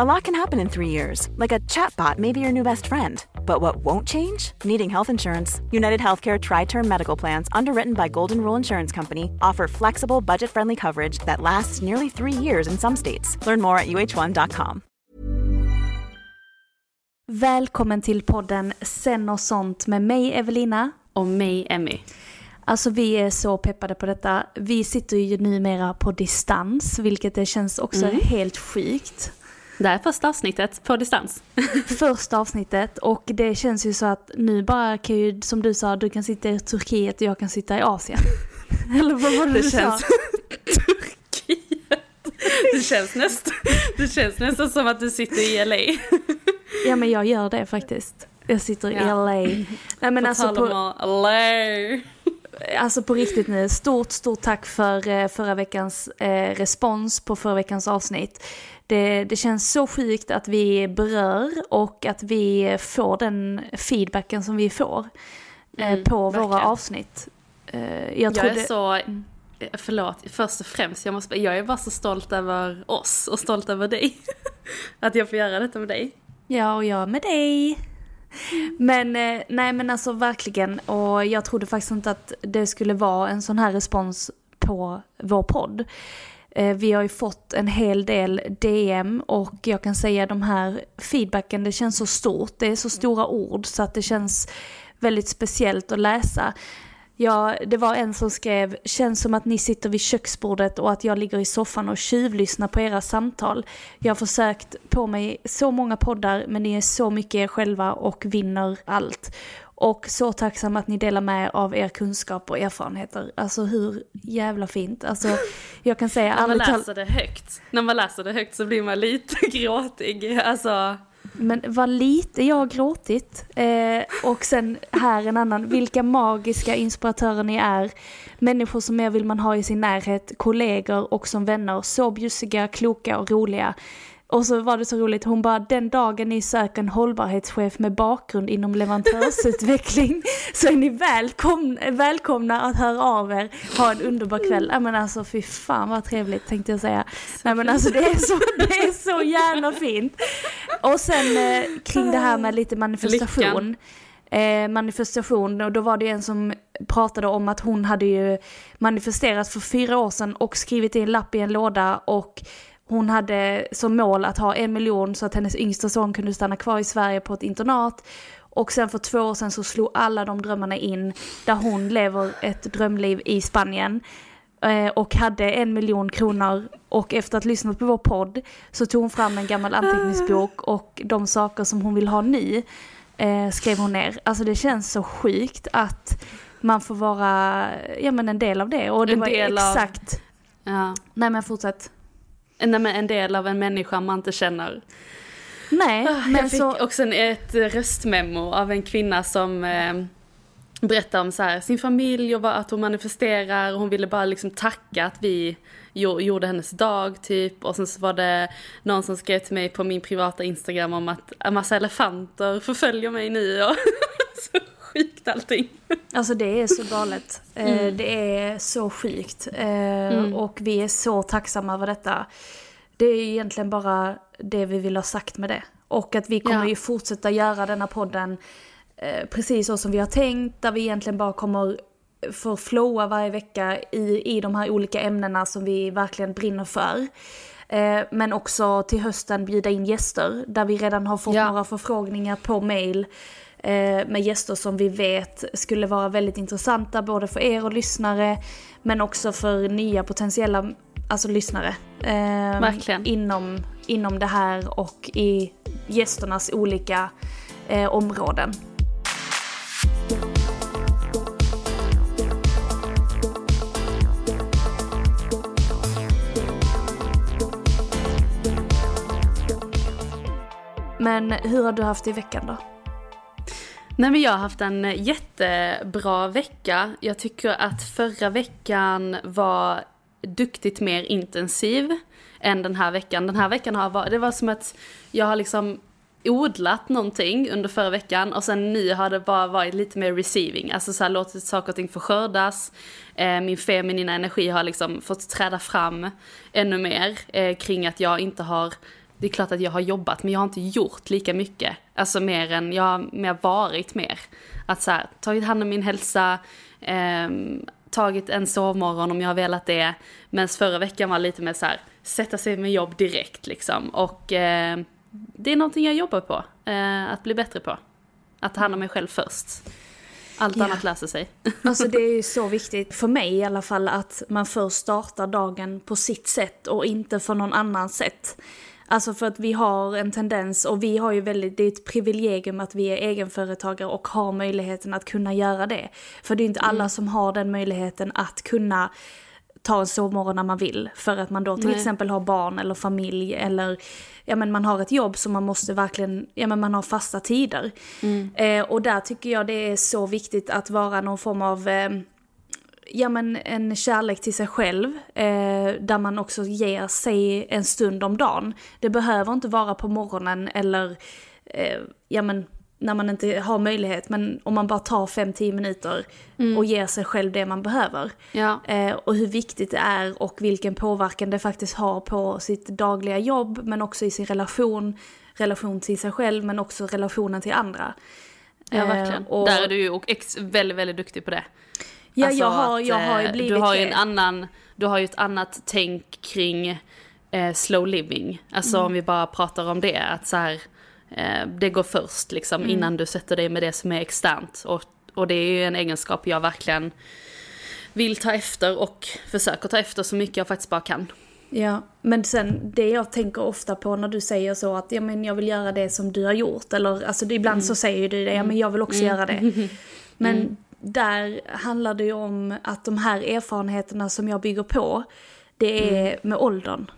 A lot can happen in three years, like a chatbot may be your new best friend. But what won't change? Needing health insurance. United Healthcare Tri Term Medical Plans, underwritten by Golden Rule Insurance Company, offer flexible, budget friendly coverage that lasts nearly three years in some states. Learn more at uh1.com. Välkommen till podden Sen och sånt med mig Evelina. Och mig, Emmy. Alltså vi är så peppade på detta. Vi sitter ju numera på distans, vilket det känns också Mm. helt sjukt. Det här är första avsnittet på distans. Första avsnittet och det känns ju så att nu bara kan ju, som du sa, du kan sitta i Turkiet och jag kan sitta i Asien. Eller vad var det, Det du känns... sa? Turkiet. Det känns, nästan, det känns nästan som att du sitter i LA. Ja men jag gör det faktiskt. Jag sitter i Ja. LA. Nej men På alltså tal på, om att LA. Alltså på riktigt nu, stort, stort tack för eh, förra veckans eh, respons på förra veckans avsnitt. Det, det känns så sjukt att vi berör och att vi får den feedbacken som vi får eh, Mm, på våra verkligen. avsnitt. Eh, jag Jag trodde... är så... eh, Förlåt, först och främst, jag, måste, jag är bara så stolt över oss och stolt över dig. Att jag får göra detta med dig. Ja, och jag med dig. Men nej men alltså verkligen, och jag trodde faktiskt inte att det skulle vara en sån här respons på vår podd. Eh, vi har ju fått en hel del DM och jag kan säga de här feedbacken, det känns så stort, det är så stora ord så att det känns väldigt speciellt att läsa. Ja, det var en som skrev, känns som att ni sitter vid köksbordet och att jag ligger i soffan och tjuvlyssnar på era samtal. Jag har försökt på mig så många poddar men ni är så mycket er själva och vinner allt. Och så tacksam att ni delar med av er kunskap och erfarenheter. Alltså hur jävla fint. Alltså jag kan säga När man läser det högt, när man läser det högt så blir man lite gråtig. Alltså, men vad lite jag har gråtit. Eh, och sen här en annan, vilka magiska inspiratörer ni är. Människor som er vill man ha i sin närhet, kollegor och som vänner. Så bjussiga, kloka och roliga. Och så var det så roligt, hon bara den dagen ni söker en hållbarhetschef med bakgrund inom leverantörsutveckling så är ni välkomna, välkomna att höra av er, ha en underbar kväll. Ja men alltså fy fan vad trevligt tänkte jag säga. Nej men alltså det är så, det är så jävla fint. Och sen eh, kring det här med lite manifestation. Eh, manifestation och då var det en som pratade om att hon hade ju manifesterat för fyra år sedan och skrivit i en lapp i en låda och hon hade som mål att ha en miljon så att hennes yngsta son kunde stanna kvar i Sverige på ett internat. Och sen för två år sedan så slog alla de drömmarna in där hon lever ett drömliv i Spanien. Eh, och hade en miljon kronor och efter att ha lyssnat på vår podd så tog hon fram en gammal anteckningsbok och de saker som hon vill ha nu eh, skrev hon ner. Alltså det känns så sjukt att man får vara ja, men en del av det. Och det En var del av- exakt... ja. Nej men fortsätt. Nej, men en del av en människa man inte känner. Nej, men Ah, jag fick så... också en, ett röstmemo av en kvinna som eh, berättade om så här, sin familj och att hon manifesterar och hon ville bara liksom tacka att vi jo, gjorde hennes dag typ och sen så var det någon som skrev till mig på min privata instagram om att en massa elefanter förföljer mig nu och så sjukt allting. Alltså det är så galet. Eh, Mm. Det är så sjukt. Eh, Och vi är så tacksamma över detta. Det är egentligen bara det vi vill ha sagt med det. Och att vi kommer Ja. ju fortsätta göra denna podden eh, precis så som vi har tänkt. Där vi egentligen bara kommer få flowa varje vecka i, i de här olika ämnena som vi verkligen brinner för. Eh, men också till hösten bjuda in gäster där vi redan har fått Ja. några förfrågningar på mail med gäster som vi vet skulle vara väldigt intressanta både för er och lyssnare men också för nya potentiella alltså, lyssnare. Eh, Verkligen. Inom, inom det här och i gästernas olika eh, områden. Men hur har du haft det i veckan då? Nej men jag har haft en eh, jättebra vecka. Jag tycker att förra veckan var duktigt mer intensiv än den här veckan. Den här veckan har varit, det var som att jag har liksom odlat någonting under förra veckan och sen nu har det bara varit lite mer receiving. Alltså så här låtit saker och ting få skördas. Eh, min feminina energi har liksom fått träda fram ännu mer eh, kring att jag inte har det är klart att jag har jobbat men jag har inte gjort lika mycket. Alltså mer än, jag har mer varit mer. Att så här, tagit hand om min hälsa, ehm, tagit en sovmorgon om jag har velat det. Men förra veckan var lite mer så här, sätta sig med jobb direkt liksom. Och eh, det är någonting jag jobbar på, eh, att bli bättre på. Att ta hand om mig själv först. Allt Ja. annat löser sig. Alltså det är ju så viktigt, för mig i alla fall, att man först startar dagen på sitt sätt och inte för någon annans sätt. Alltså för att vi har en tendens, och vi har ju väldigt, det är ett privilegium att vi är egenföretagare och har möjligheten att kunna göra det. För det är inte alla som har den möjligheten att kunna ta en sovmorgon när man vill. För att man då till Nej. exempel har barn eller familj eller ja men man har ett jobb som man måste verkligen, ja men man har fasta tider. Eh, och där tycker jag det är så viktigt att vara någon form av eh, ja men en kärlek till sig själv, eh, där man också ger sig en stund om dagen. Det behöver inte vara på morgonen eller, eh, ja men när man inte har möjlighet, men om man bara tar 5-10 minuter och ger sig själv det man behöver. Ja. Eh, och hur viktigt det är och vilken påverkan det faktiskt har på sitt dagliga jobb, men också i sin relation, relation till sig själv, men också relationen till andra. Ja, Eh, verkligen. och- Där är du ju väldigt, väldigt duktig på det. Ja, Alltså jag, har, att, jag har ju eh, blivit du har ju en annan, Du har ju ett annat tänk kring eh, slow living. Alltså Mm. om vi bara pratar om det, att så här, eh, det går först liksom Mm. innan du sätter dig med det som är externt. Och, och det är ju en egenskap jag verkligen vill ta efter och försöker ta efter så mycket jag faktiskt bara kan. Ja, men sen det jag tänker ofta på när du säger så att ja, men jag vill göra det som du har gjort. Eller alltså ibland så säger du det, ja men jag vill också göra det. Men där handlar det ju om att de här erfarenheterna som jag bygger på, det är med åldern.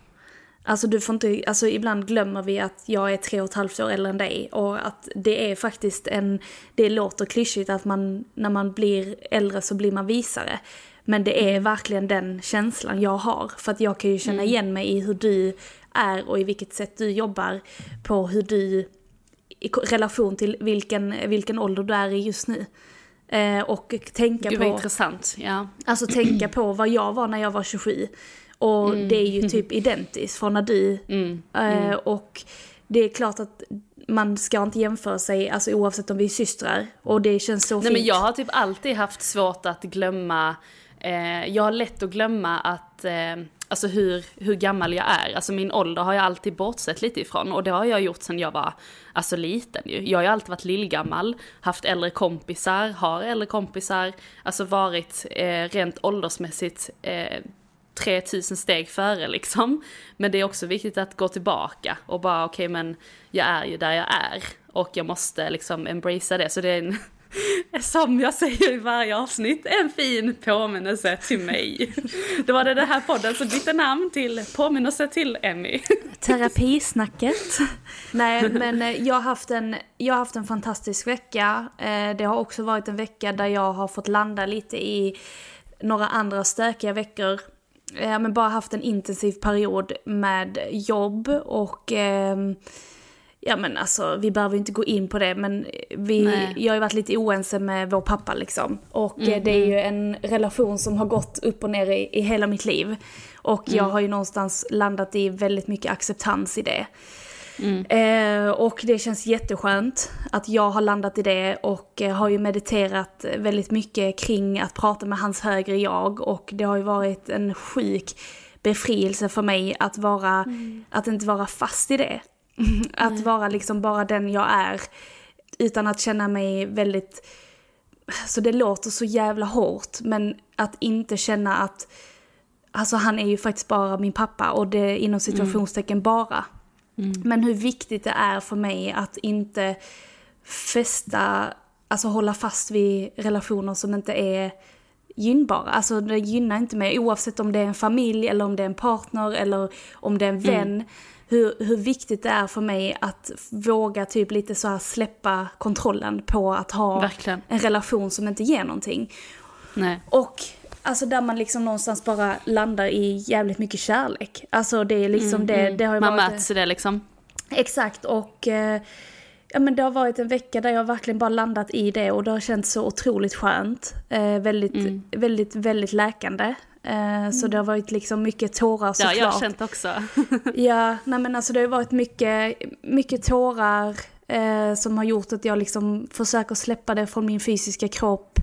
Alltså du får inte, alltså ibland glömmer vi att jag är tre och ett halvt år äldre än dig och att det är faktiskt en, det låter klyschigt att man, när man blir äldre så blir man visare. Men det är verkligen den känslan jag har. För att jag kan ju känna igen mig i hur du är och i vilket sätt du jobbar på hur du, i relation till vilken, vilken ålder du är i just nu. Eh, och tänka Gud på... intressant. Ja. Alltså tänka på vad jag var när jag var 27. Och det är ju typ identiskt från när du... Eh, och det är klart att man ska inte jämföra sig, alltså oavsett om vi är systrar. Och det känns så Nej fint. men jag har typ alltid haft svårt att glömma, eh, jag har lätt att glömma att, eh, alltså hur, hur gammal jag är. Alltså min ålder har jag alltid bortsett lite ifrån och det har jag gjort sedan jag var alltså liten ju. Jag har ju alltid varit lillgammal, haft äldre kompisar, har äldre kompisar, alltså varit eh, rent åldersmässigt eh, 3000 steg före liksom. Men det är också viktigt att gå tillbaka och bara okej men jag är ju där jag är. Och jag måste liksom embracea det. Så det är en, som jag säger i varje avsnitt, en fin påminnelse till mig. Det var det den här podden som bytte namn till påminnelse till Emmy. Terapisnacket. Nej men eh, jag har, haft en, jag har haft en fantastisk vecka. Eh, det har också varit en vecka där jag har fått landa lite i några andra stökiga veckor. Eh, men bara haft en intensiv period med jobb och ehm, Ja men alltså vi behöver inte gå in på det men vi, Nej. jag har ju varit lite oense med vår pappa liksom. Och eh, det är ju en relation som har gått upp och ner i, i hela mitt liv. Och jag har ju någonstans landat i väldigt mycket acceptans i det. Eh, och det känns jätteskönt att jag har landat i det och eh, har ju mediterat väldigt mycket kring att prata med hans högre jag och det har ju varit en sjuk befrielse för mig att vara, att inte vara fast i det. att vara liksom bara den jag är. Utan att känna mig väldigt, så det låter så jävla hårt, men att inte känna att, alltså han är ju faktiskt bara min pappa och det är inom situationstecken bara. Men hur viktigt det är för mig att inte fästa, alltså hålla fast vid relationer som inte är gynnbara. Alltså det gynnar inte mig oavsett om det är en familj eller om det är en partner eller om det är en vän. Hur, hur viktigt det är för mig att våga typ lite så här släppa kontrollen på att ha Verkligen. en relation som inte ger någonting. Nej. Och alltså där man liksom någonstans bara landar i jävligt mycket kärlek. Alltså det är liksom det, det har ju Mm, Man varit... möts i det liksom. Exakt och eh, ja, men det har varit en vecka där jag verkligen bara landat i det och det har känts så otroligt skönt. Eh, väldigt, Mm. väldigt, väldigt läkande. Eh, Så det har varit liksom mycket tårar Det såklart. har jag känt också. Ja, nej men alltså det har varit mycket, mycket tårar eh, som har gjort att jag liksom försöker släppa det från min fysiska kropp.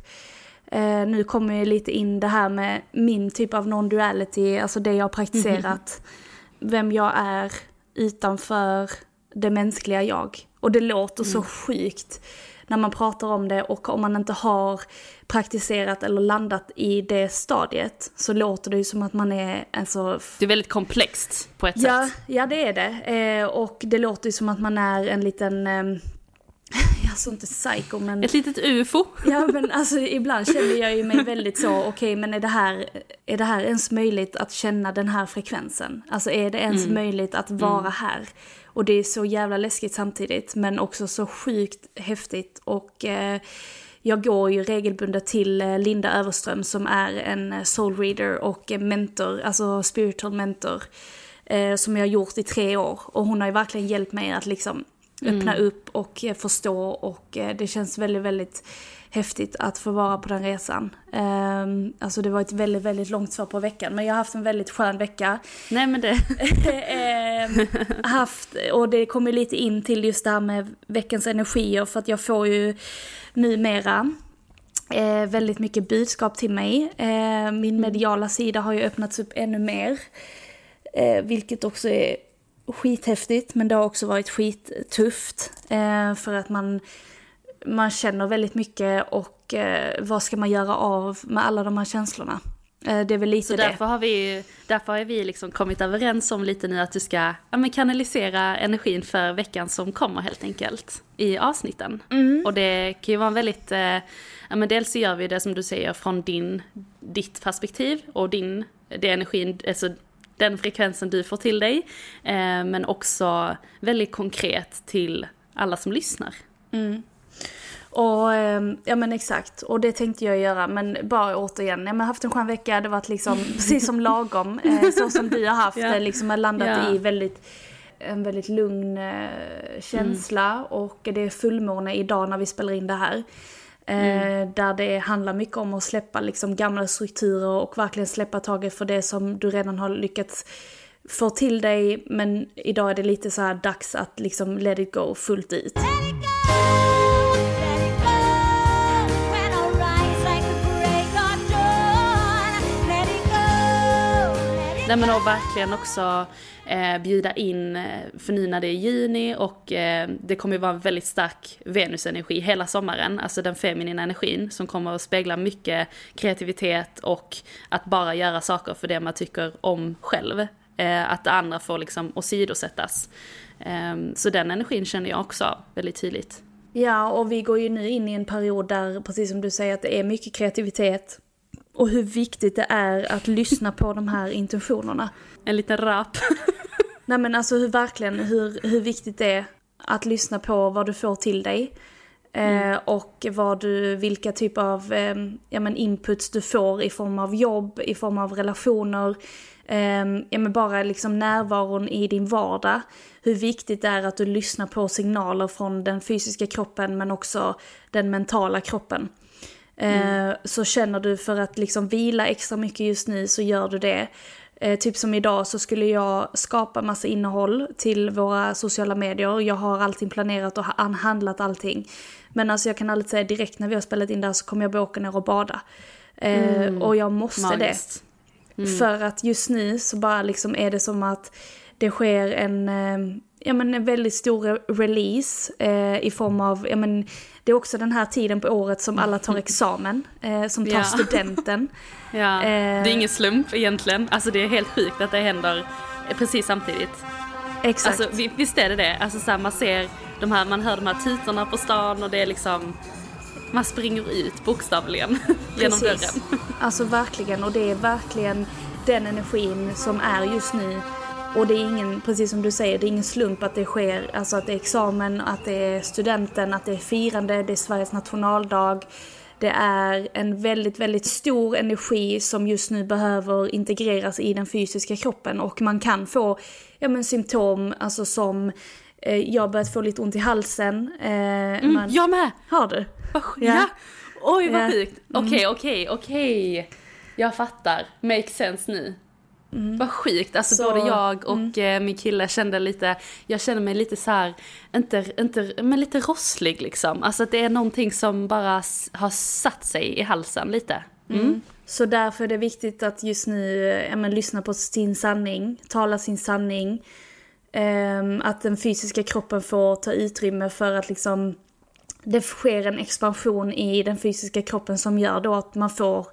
Eh, nu kommer ju lite in det här med min typ av non-duality, alltså det jag har praktiserat. Vem jag är utanför det mänskliga jag. Och det låter så sjukt när man pratar om det och om man inte har praktiserat eller landat i det stadiet så låter det ju som att man är alltså Det är väldigt komplext på ett Ja, sätt. ja det är det. Eh, och det låter ju som att man är en liten, alltså inte psycho men... Ett litet ufo. Ja men alltså ibland känner jag ju mig väldigt så, okej men är det, här, är det här ens möjligt att känna den här frekvensen? Alltså är det ens möjligt att vara här? Och det är så jävla läskigt samtidigt men också så sjukt häftigt och eh, jag går ju regelbundet till eh, Linda Överström som är en eh, soul reader och en mentor, alltså spiritual mentor. Eh, som jag har gjort i tre år och hon har ju verkligen hjälpt mig att liksom öppna upp och eh, förstå och det känns väldigt, väldigt häftigt att få vara på den resan. Um, alltså det var ett väldigt, väldigt långt svar på veckan men jag har haft en väldigt skön vecka. Nej men det... Ehm, haft, och det kommer lite in till just det här med veckans energier för att jag får ju numera eh, väldigt mycket budskap till mig. Eh, min mediala sida har ju öppnats upp ännu mer. Eh, vilket också är skithäftigt men det har också varit skittufft. Eh, för att man, man känner väldigt mycket och eh, vad ska man göra av med alla de här känslorna? Eh, det är väl lite Så det. därför har vi, därför har vi liksom kommit överens om lite nu att du ska ja, men kanalisera energin för veckan som kommer helt enkelt i avsnitten. Mm. Och det kan ju vara en väldigt, eh, ja men dels så gör vi det som du säger från din, ditt perspektiv och din, det energin, alltså den frekvensen du får till dig. Eh, men också väldigt konkret till alla som lyssnar. Och ehm, ja men exakt, och det tänkte jag göra men bara återigen, jag har haft en skön vecka, det har varit liksom precis som lagom, eh, så som du har haft Ja. det, liksom har landat Ja. i väldigt, en väldigt lugn eh, känsla och det är fullmåne idag när vi spelar in det här. Eh, Där det handlar mycket om att släppa liksom gamla strukturer och verkligen släppa taget för det som du redan har lyckats få till dig men idag är det lite så här dags att liksom let it go fullt ut. Nej men och verkligen också eh, bjuda in, för nu när det är juni och eh, det kommer ju vara en väldigt stark Venusenergi hela sommaren, alltså den feminina energin som kommer att spegla mycket kreativitet och att bara göra saker för det man tycker om själv. Eh, att det andra får liksom åsidosättas. Eh, så den energin känner jag också väldigt tydligt. Ja, och vi går ju nu in i en period där, precis som du säger, att det är mycket kreativitet. Och hur viktigt det är att lyssna på de här intentionerna. En liten rap. Nej men alltså hur verkligen, hur, hur viktigt det är att lyssna på vad du får till dig. Eh, och vad du, vilka typ av eh, ja, men inputs du får i form av jobb, i form av relationer. Eh, ja, men bara liksom närvaron i din vardag. Hur viktigt det är att du lyssnar på signaler från den fysiska kroppen men också den mentala kroppen. Eh, så känner du för att liksom vila extra mycket just nu så gör du det. Eh, typ som idag så skulle jag skapa massa innehåll till våra sociala medier. Jag har allting planerat och handlat allting. Men alltså jag kan aldrig säga direkt när vi har spelat in där så kommer jag bara åka ner och bada. Eh, och jag måste Magiskt. För att just nu så bara liksom är det som att det sker en, ja men en väldigt stor release eh, i form av, ja men det är också den här tiden på året som alla tar examen, eh, som tar Ja. studenten. Ja, det Eh. är ingen slump egentligen. Alltså det är helt sjukt att det händer precis samtidigt. Exakt. Alltså vi- visst är det det? Alltså så här, man ser de här, man hör de här tutorna på stan och det är liksom man springer ut bokstavligen genom dörren. Alltså verkligen, och det är verkligen den energin som är just nu. Och det är ingen, precis som du säger, det är ingen slump att det sker, alltså att det är examen, att det är studenten, att det är firande, det är Sveriges nationaldag. Det är en väldigt, väldigt stor energi som just nu behöver integreras i den fysiska kroppen och man kan få ja, men, symptom alltså som eh, jag har börjat få lite ont i halsen. Eh, man, Jag med! Har du? Ja. ja. Oj vad Ja. sjukt. Okej, okej, okej. Jag fattar. Makes sense nu. Vad sjukt, alltså Så- både jag och eh, min kille kände lite, jag känner mig lite så här, inte, inte, men lite rosslig liksom. Alltså att det är någonting som bara har satt sig i halsen lite. Mm. Så därför är det viktigt att just nu ja, men, lyssna på sin sanning, tala sin sanning. Ehm, att den fysiska kroppen får ta utrymme för att liksom det sker en expansion i den fysiska kroppen som gör då att man får,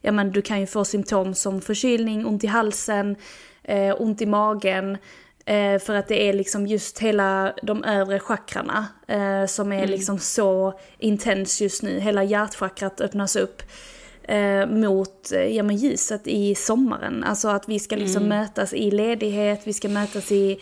ja men du kan ju få symptom som förkylning, ont i halsen, eh, ont i magen. Eh, för att det är liksom just hela de övre chakrarna eh, som är liksom så intens just nu. Hela hjärtchakrat öppnas upp eh, mot eh, ja, men ljuset i sommaren. Alltså att vi ska liksom mötas i ledighet, vi ska mötas i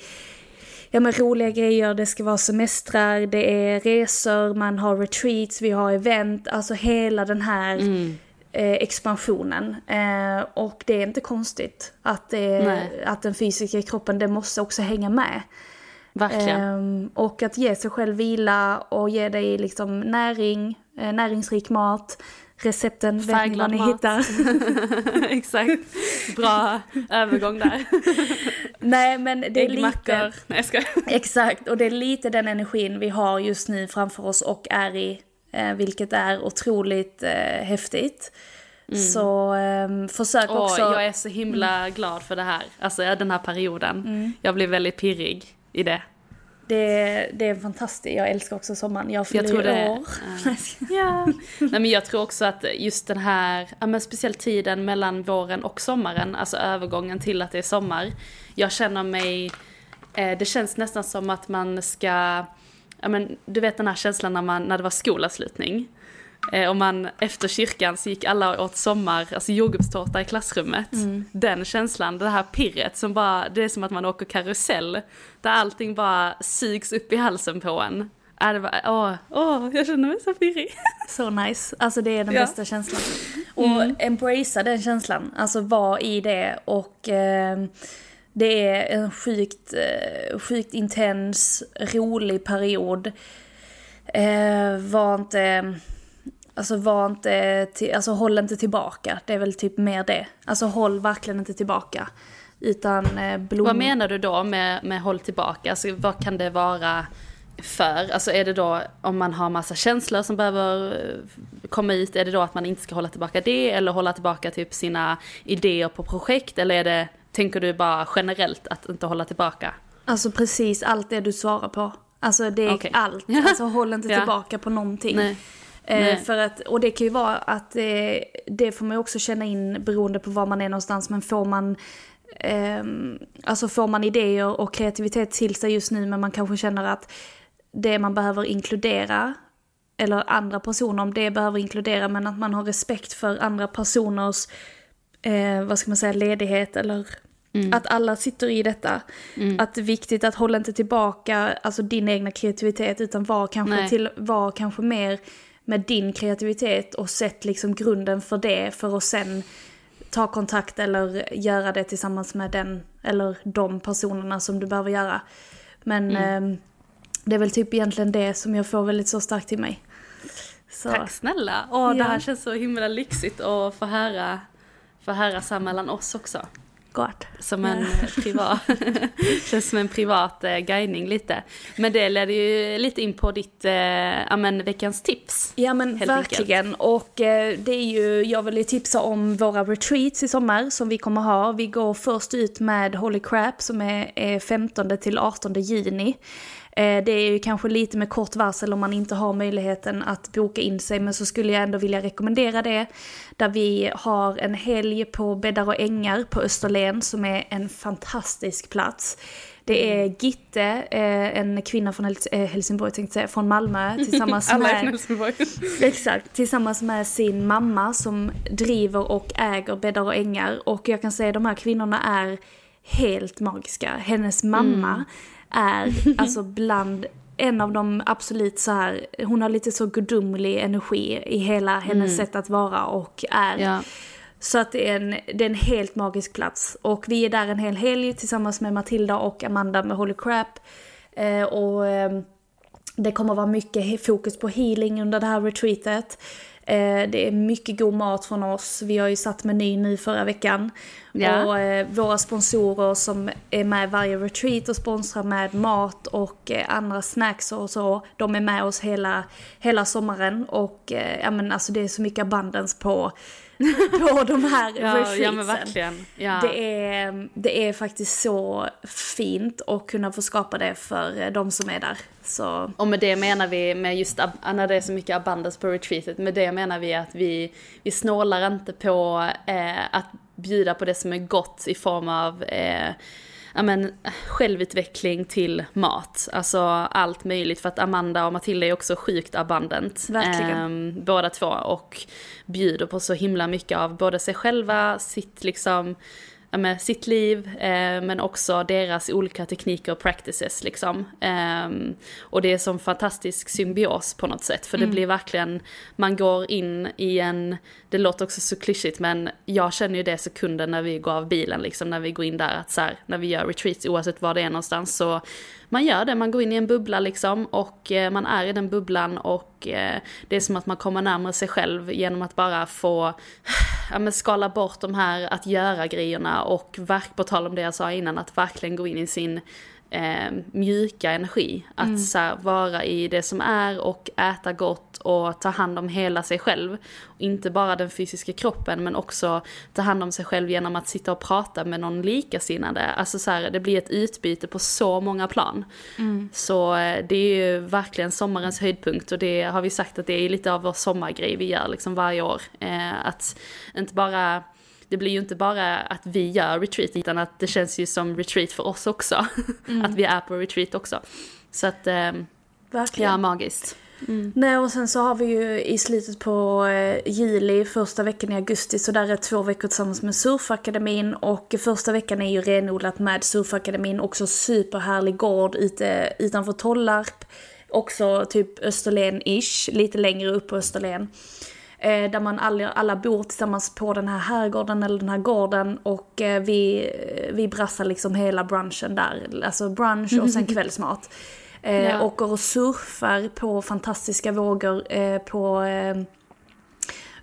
ja, men roliga grejer, det ska vara semestrar, det är resor, man har retreats, vi har event, alltså hela den här eh, expansionen. Eh, och det är inte konstigt att, det, Nej. att den fysiska kroppen, det måste också hänga med. Verkligen. Och att ge sig själv vila och ge dig liksom näring, eh, näringsrik mat, recepten vet Färgglad ni mat. hittar. Exakt. Bra övergång där. Nej men det är lite... Nej skojar. Exakt, och det är lite den energin vi har just nu framför oss och är i. Eh, vilket är otroligt eh, häftigt. Så eh, försök Åh, också... jag är så himla glad för det här. Alltså den här perioden. Jag blir väldigt pirrig i det. det, det är fantastiskt, jag älskar också sommaren. Jag fyller Jag det. år. Ja. Nej men jag tror också att just den här, ja men speciellt tiden mellan våren och sommaren, alltså övergången till att det är sommar. Jag känner mig, eh, det känns nästan som att man ska, ja men du vet den här känslan när, man, när det var skolavslutning. Eh, och man efter kyrkan så gick alla åt sommar, alltså jordgubbstårta i klassrummet. Den känslan, det här pirret som bara, det är som att man åker karusell. Där allting bara sugs upp i halsen på en. Äh, det var, åh, åh, jag känner mig så pirrig. Så nice, alltså det är den Ja. bästa känslan. Och embracea den känslan, alltså var i det och eh, det är en sjukt, eh, sjukt intens, rolig period. Eh, var inte, alltså var inte, till, alltså håll inte tillbaka, det är väl typ mer det. Alltså håll verkligen inte tillbaka. Utan eh, blom... Vad menar du då med, med håll tillbaka? Alltså vad kan det vara för? Alltså är det då om man har massa känslor som behöver eh, komma ut, är det då att man inte ska hålla tillbaka det? Eller hålla tillbaka typ sina idéer på projekt? Eller är det, tänker du bara generellt att inte hålla tillbaka? Alltså precis allt det du svarar på. Alltså det är Okej. allt. Alltså håll inte Ja. tillbaka på någonting. Nej. Eh, för att, och det kan ju vara att eh, det får man ju också känna in beroende på var man är någonstans. Men får man, ehm, alltså får man idéer och kreativitet till sig just nu men man kanske känner att det man behöver inkludera eller andra personer om det behöver inkludera men att man har respekt för andra personers, eh, vad ska man säga, ledighet eller att alla sitter i detta. Att det är viktigt att hålla inte tillbaka alltså din egna kreativitet utan var kanske, Nej. till, var kanske mer med din kreativitet och sätt liksom grunden för det för att sen ta kontakt eller göra det tillsammans med den eller de personerna som du behöver göra. Men eh, det är väl typ egentligen det som jag får väldigt så starkt till mig. Så. Tack snälla! Åh, det Ja. här känns så himla lyxigt att få höra, få höra så mellan oss också. Gott. Som en privat, känns som en privat eh, guidning lite. Men det leder ju lite in på ditt, eh, ja men veckans tips. Ja men verkligen. Enkelt. Och eh, det är ju, jag vill ju tipsa om våra retreats i sommar som vi kommer ha. Vi går först ut med Holy Crap som är, är 15 till 18 juni. Eh, det är ju kanske lite med kort varsel om man inte har möjligheten att boka in sig men så skulle jag ändå vilja rekommendera det. Där vi har en helg på Bäddar och Ängar på Österlen som är en fantastisk plats. Det är Gitte, eh, en kvinna från eh, Helsingborg tänkte säga, från Malmö tillsammans med... Exakt, tillsammans med sin mamma som driver och äger Bäddar och Ängar. Och jag kan säga att de här kvinnorna är helt magiska. Hennes mamma mm är alltså bland en av de absolut så här, hon har lite så gudomlig energi i hela hennes mm. sätt att vara och är. Ja. Så att det är, en, det är en helt magisk plats. Och vi är där en hel helg tillsammans med Matilda och Amanda med Holy Crap. Eh, och eh, det kommer vara mycket fokus på healing under det här retreatet. Eh, det är mycket god mat från oss. Vi har ju satt meny nu förra veckan. Ja. Och eh, våra sponsorer som är med varje retreat och sponsrar med mat och eh, andra snacks och så. De är med oss hela, hela sommaren och ja men alltså det är så mycket abundance på på de här ja, retreatsen. Ja. Ja. Det, är, det är faktiskt så fint att kunna få skapa det för de som är där. Så. Och med det menar vi, med just när det är så mycket abundance på retreatet, med det menar vi att vi, vi snålar inte på eh, att bjuda på det som är gott i form av eh, ja, men, självutveckling till mat. Alltså allt möjligt för att Amanda och Matilda är också sjukt abundant. Verkligen. Eh, båda två och bjuder på så himla mycket av både sig själva, sitt liksom med sitt liv, eh, men också deras olika tekniker och practices liksom. Eh, och det är som fantastisk symbios på något sätt, för det mm. blir verkligen, man går in i en, det låter också så klyschigt men jag känner ju det sekunden när vi går av bilen liksom, när vi går in där, att så här, när vi gör retreats oavsett var det är någonstans så man gör det, man går in i en bubbla liksom och eh, man är i den bubblan och eh, det är som att man kommer närmare sig själv genom att bara få ja, men skala bort de här att göra-grejerna och verk, på tal om det jag sa innan, att verkligen gå in i sin eh, mjuka energi. Att mm. så här, vara i det som är och äta gott och ta hand om hela sig själv. Inte bara den fysiska kroppen men också ta hand om sig själv genom att sitta och prata med någon likasinnade. Alltså så här, det blir ett utbyte på så många plan. Mm. Så eh, det är ju verkligen sommarens höjdpunkt och det har vi sagt att det är lite av vår sommargrej vi gör liksom varje år. Eh, att inte bara det blir ju inte bara att vi gör retreat utan att det känns ju som retreat för oss också. Mm. att vi är på retreat också. Så att, eh, Verkligen. ja magiskt. Mm. Nej och sen så har vi ju i slutet på eh, juli, första veckan i augusti, så där är två veckor tillsammans med Surfakademin och första veckan är ju renodlat med Surfakademin, också superhärlig gård ute utanför Tollarp, också typ Österlen-ish, lite längre upp på Österlen. Eh, där man alla, alla bor tillsammans på den här herrgården eller den här gården och eh, vi, vi brassar liksom hela brunchen där. Alltså brunch och sen kvällsmat. Eh, ja. Åker och surfar på fantastiska vågor eh, på eh,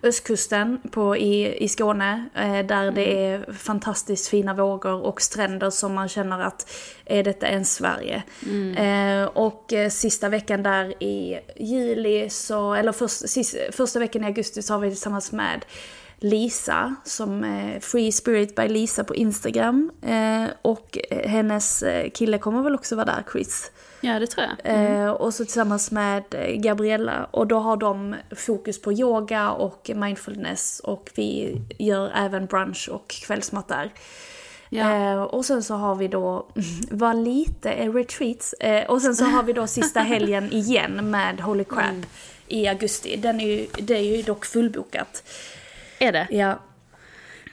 östkusten på, i, i Skåne. Eh, där mm. det är fantastiskt fina vågor och stränder som man känner att är detta en Sverige? Mm. Eh, och eh, sista veckan där i juli så, eller först, sist, första veckan i augusti så har vi tillsammans med Lisa som är Free Spirit by Lisa på Instagram. Och hennes kille kommer väl också vara där, Chris. Ja, det tror jag. Mm. Eh, och så tillsammans med eh, Gabriella. Och då har de fokus på yoga och mindfulness. Och vi gör även brunch och kvällsmat där. Ja. Eh, och sen så har vi då, vad lite är retreats. Eh, och sen så har vi då sista helgen igen med Holy Crap mm. i augusti. Den är ju, det är ju dock fullbokat. Är det? Ja.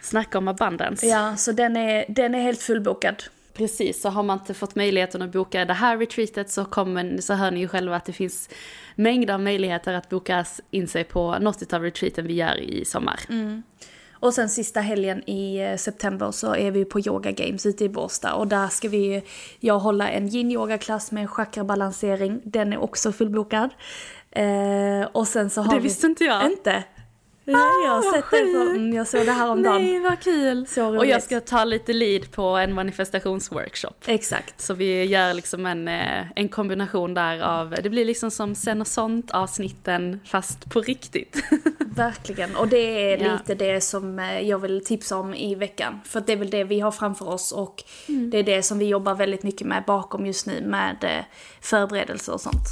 Snacka om abundance. Ja, så den är, den är helt fullbokad. Precis, så har man inte fått möjligheten att boka det här retreatet så, kommer, så hör ni ju själva att det finns mängder av möjligheter att boka in sig på något av retreaten vi gör i sommar. Mm. Och sen sista helgen i eh, september så är vi på Yoga Games ute i Båstad och där ska vi, jag hålla en yin-yoga-klass med chakrabalansering, den är också fullbokad. Eh, och sen så har det visste vi, inte jag. Inte? Ja, jag har sett det på, mm, jag såg det här om dagen. Nej vad kul! Och jag ska ta lite lead på en manifestationsworkshop. Exakt. Så vi gör liksom en, eh, en kombination där av, det blir liksom som sen och sånt avsnitten fast på riktigt. Verkligen, och det är Ja. lite det som eh, jag vill tipsa om i veckan. För det är väl det vi har framför oss och det är det som vi jobbar väldigt mycket med bakom just nu med eh, förberedelser och sånt.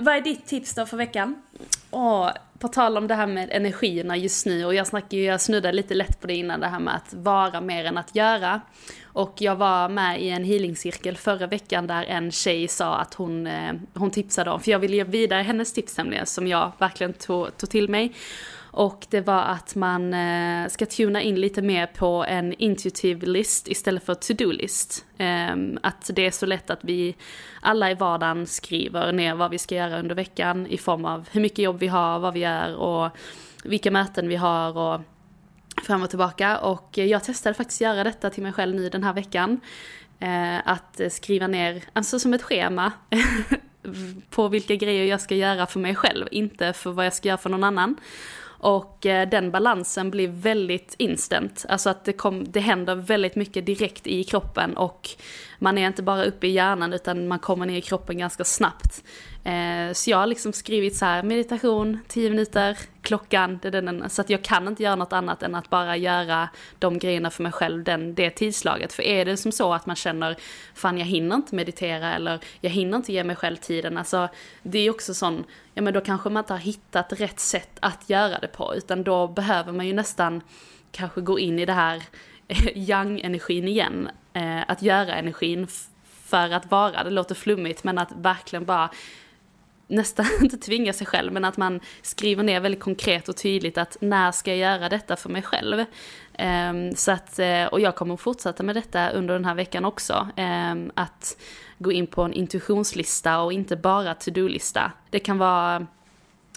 Vad är ditt tips då för veckan? Åh, på tal om det här med energierna just nu, och jag snackade ju, jag snuddade lite lätt på det innan, det här med att vara mer än att göra. Och jag var med i en healingcirkel förra veckan där en tjej sa att hon, eh, hon tipsade om, för jag ville ge vidare hennes tips nämligen, som jag verkligen tog, tog till mig. Och det var att man eh, ska tuna in lite mer på en intuitive list istället för to-do-list. Ehm, att det är så lätt att vi alla i vardagen skriver ner vad vi ska göra under veckan i form av hur mycket jobb vi har, vad vi gör och vilka möten vi har och fram och tillbaka. Och jag testade faktiskt göra detta till mig själv nu den här veckan. Eh, att skriva ner, alltså som ett schema, på vilka grejer jag ska göra för mig själv, inte för vad jag ska göra för någon annan. Och eh, den balansen blir väldigt instant, alltså att det, kom, det händer väldigt mycket direkt i kroppen och man är inte bara uppe i hjärnan utan man kommer ner i kroppen ganska snabbt. Eh, så jag har liksom skrivit så här meditation, 10 minuter, klockan, det det, det, så att jag kan inte göra något annat än att bara göra de grejerna för mig själv den, det tidslaget. För är det som så att man känner, fan jag hinner inte meditera eller jag hinner inte ge mig själv tiden, alltså det är också sån, ja men då kanske man inte har hittat rätt sätt att göra det på, utan då behöver man ju nästan kanske gå in i det här eh, yang-energin igen, eh, att göra energin för att vara, det låter flummigt, men att verkligen bara nästan inte tvinga sig själv, men att man skriver ner väldigt konkret och tydligt att när ska jag göra detta för mig själv? Um, så att, eh, och jag kommer att fortsätta med detta under den här veckan också. Um, att gå in på en intuitionslista och inte bara to-do-lista. Det kan vara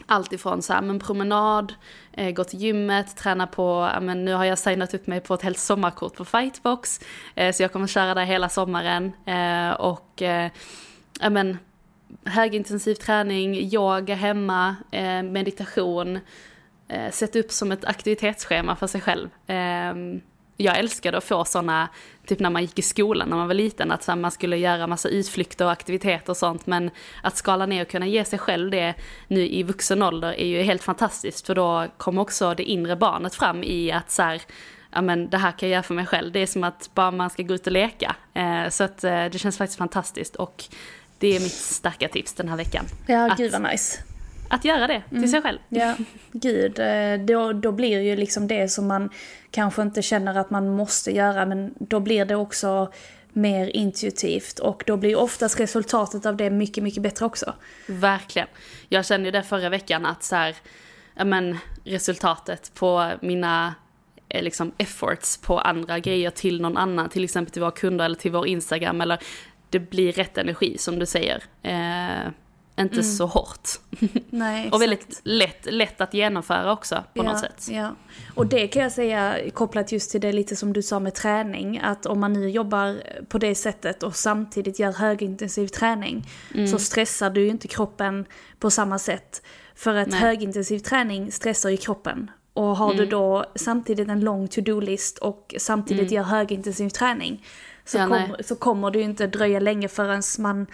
allt ifrån så här, men promenad, eh, gå till gymmet, träna på, men nu har jag signat upp mig på ett helt sommarkort på Fightbox, eh, så jag kommer köra där hela sommaren. Eh, och eh, men, högintensiv träning, yoga hemma, eh, meditation, eh, sätta upp som ett aktivitetsschema för sig själv. Ehm, jag älskade att få sådana, typ när man gick i skolan när man var liten, att man skulle göra massa utflykter och aktiviteter och sånt, men att skala ner och kunna ge sig själv det nu i vuxen ålder är ju helt fantastiskt, för då kommer också det inre barnet fram i att så här, ja men det här kan jag göra för mig själv. Det är som att bara man ska gå ut och leka. Eh, så att eh, det känns faktiskt fantastiskt och det är mitt starka tips den här veckan. Ja, Att- gud vad nice. Att göra det till sig själv. Ja, gud. eh, Då, då blir ju liksom det som man kanske inte känner att man måste göra, men då blir det också mer intuitivt och då blir oftast resultatet av det mycket, mycket bättre också. Verkligen. Jag kände ju det förra veckan att så här, men resultatet på mina eh, liksom efforts på andra grejer till någon annan, till exempel till våra kunder eller till vår Instagram eller det blir rätt energi som du säger. Eh, inte så hårt. Nej, Och väldigt lätt, lätt att genomföra också på ja, något sätt. Ja. Och det kan jag säga kopplat just till det lite som du sa med träning, att om man nu jobbar på det sättet och samtidigt gör högintensiv träning Mm. så stressar du ju inte kroppen på samma sätt. För att Nej. högintensiv träning stressar ju kroppen. Och har Mm. du då samtidigt en lång to-do-list och samtidigt gör högintensiv träning så, Ja, kom, så kommer det ju inte dröja länge förrän man,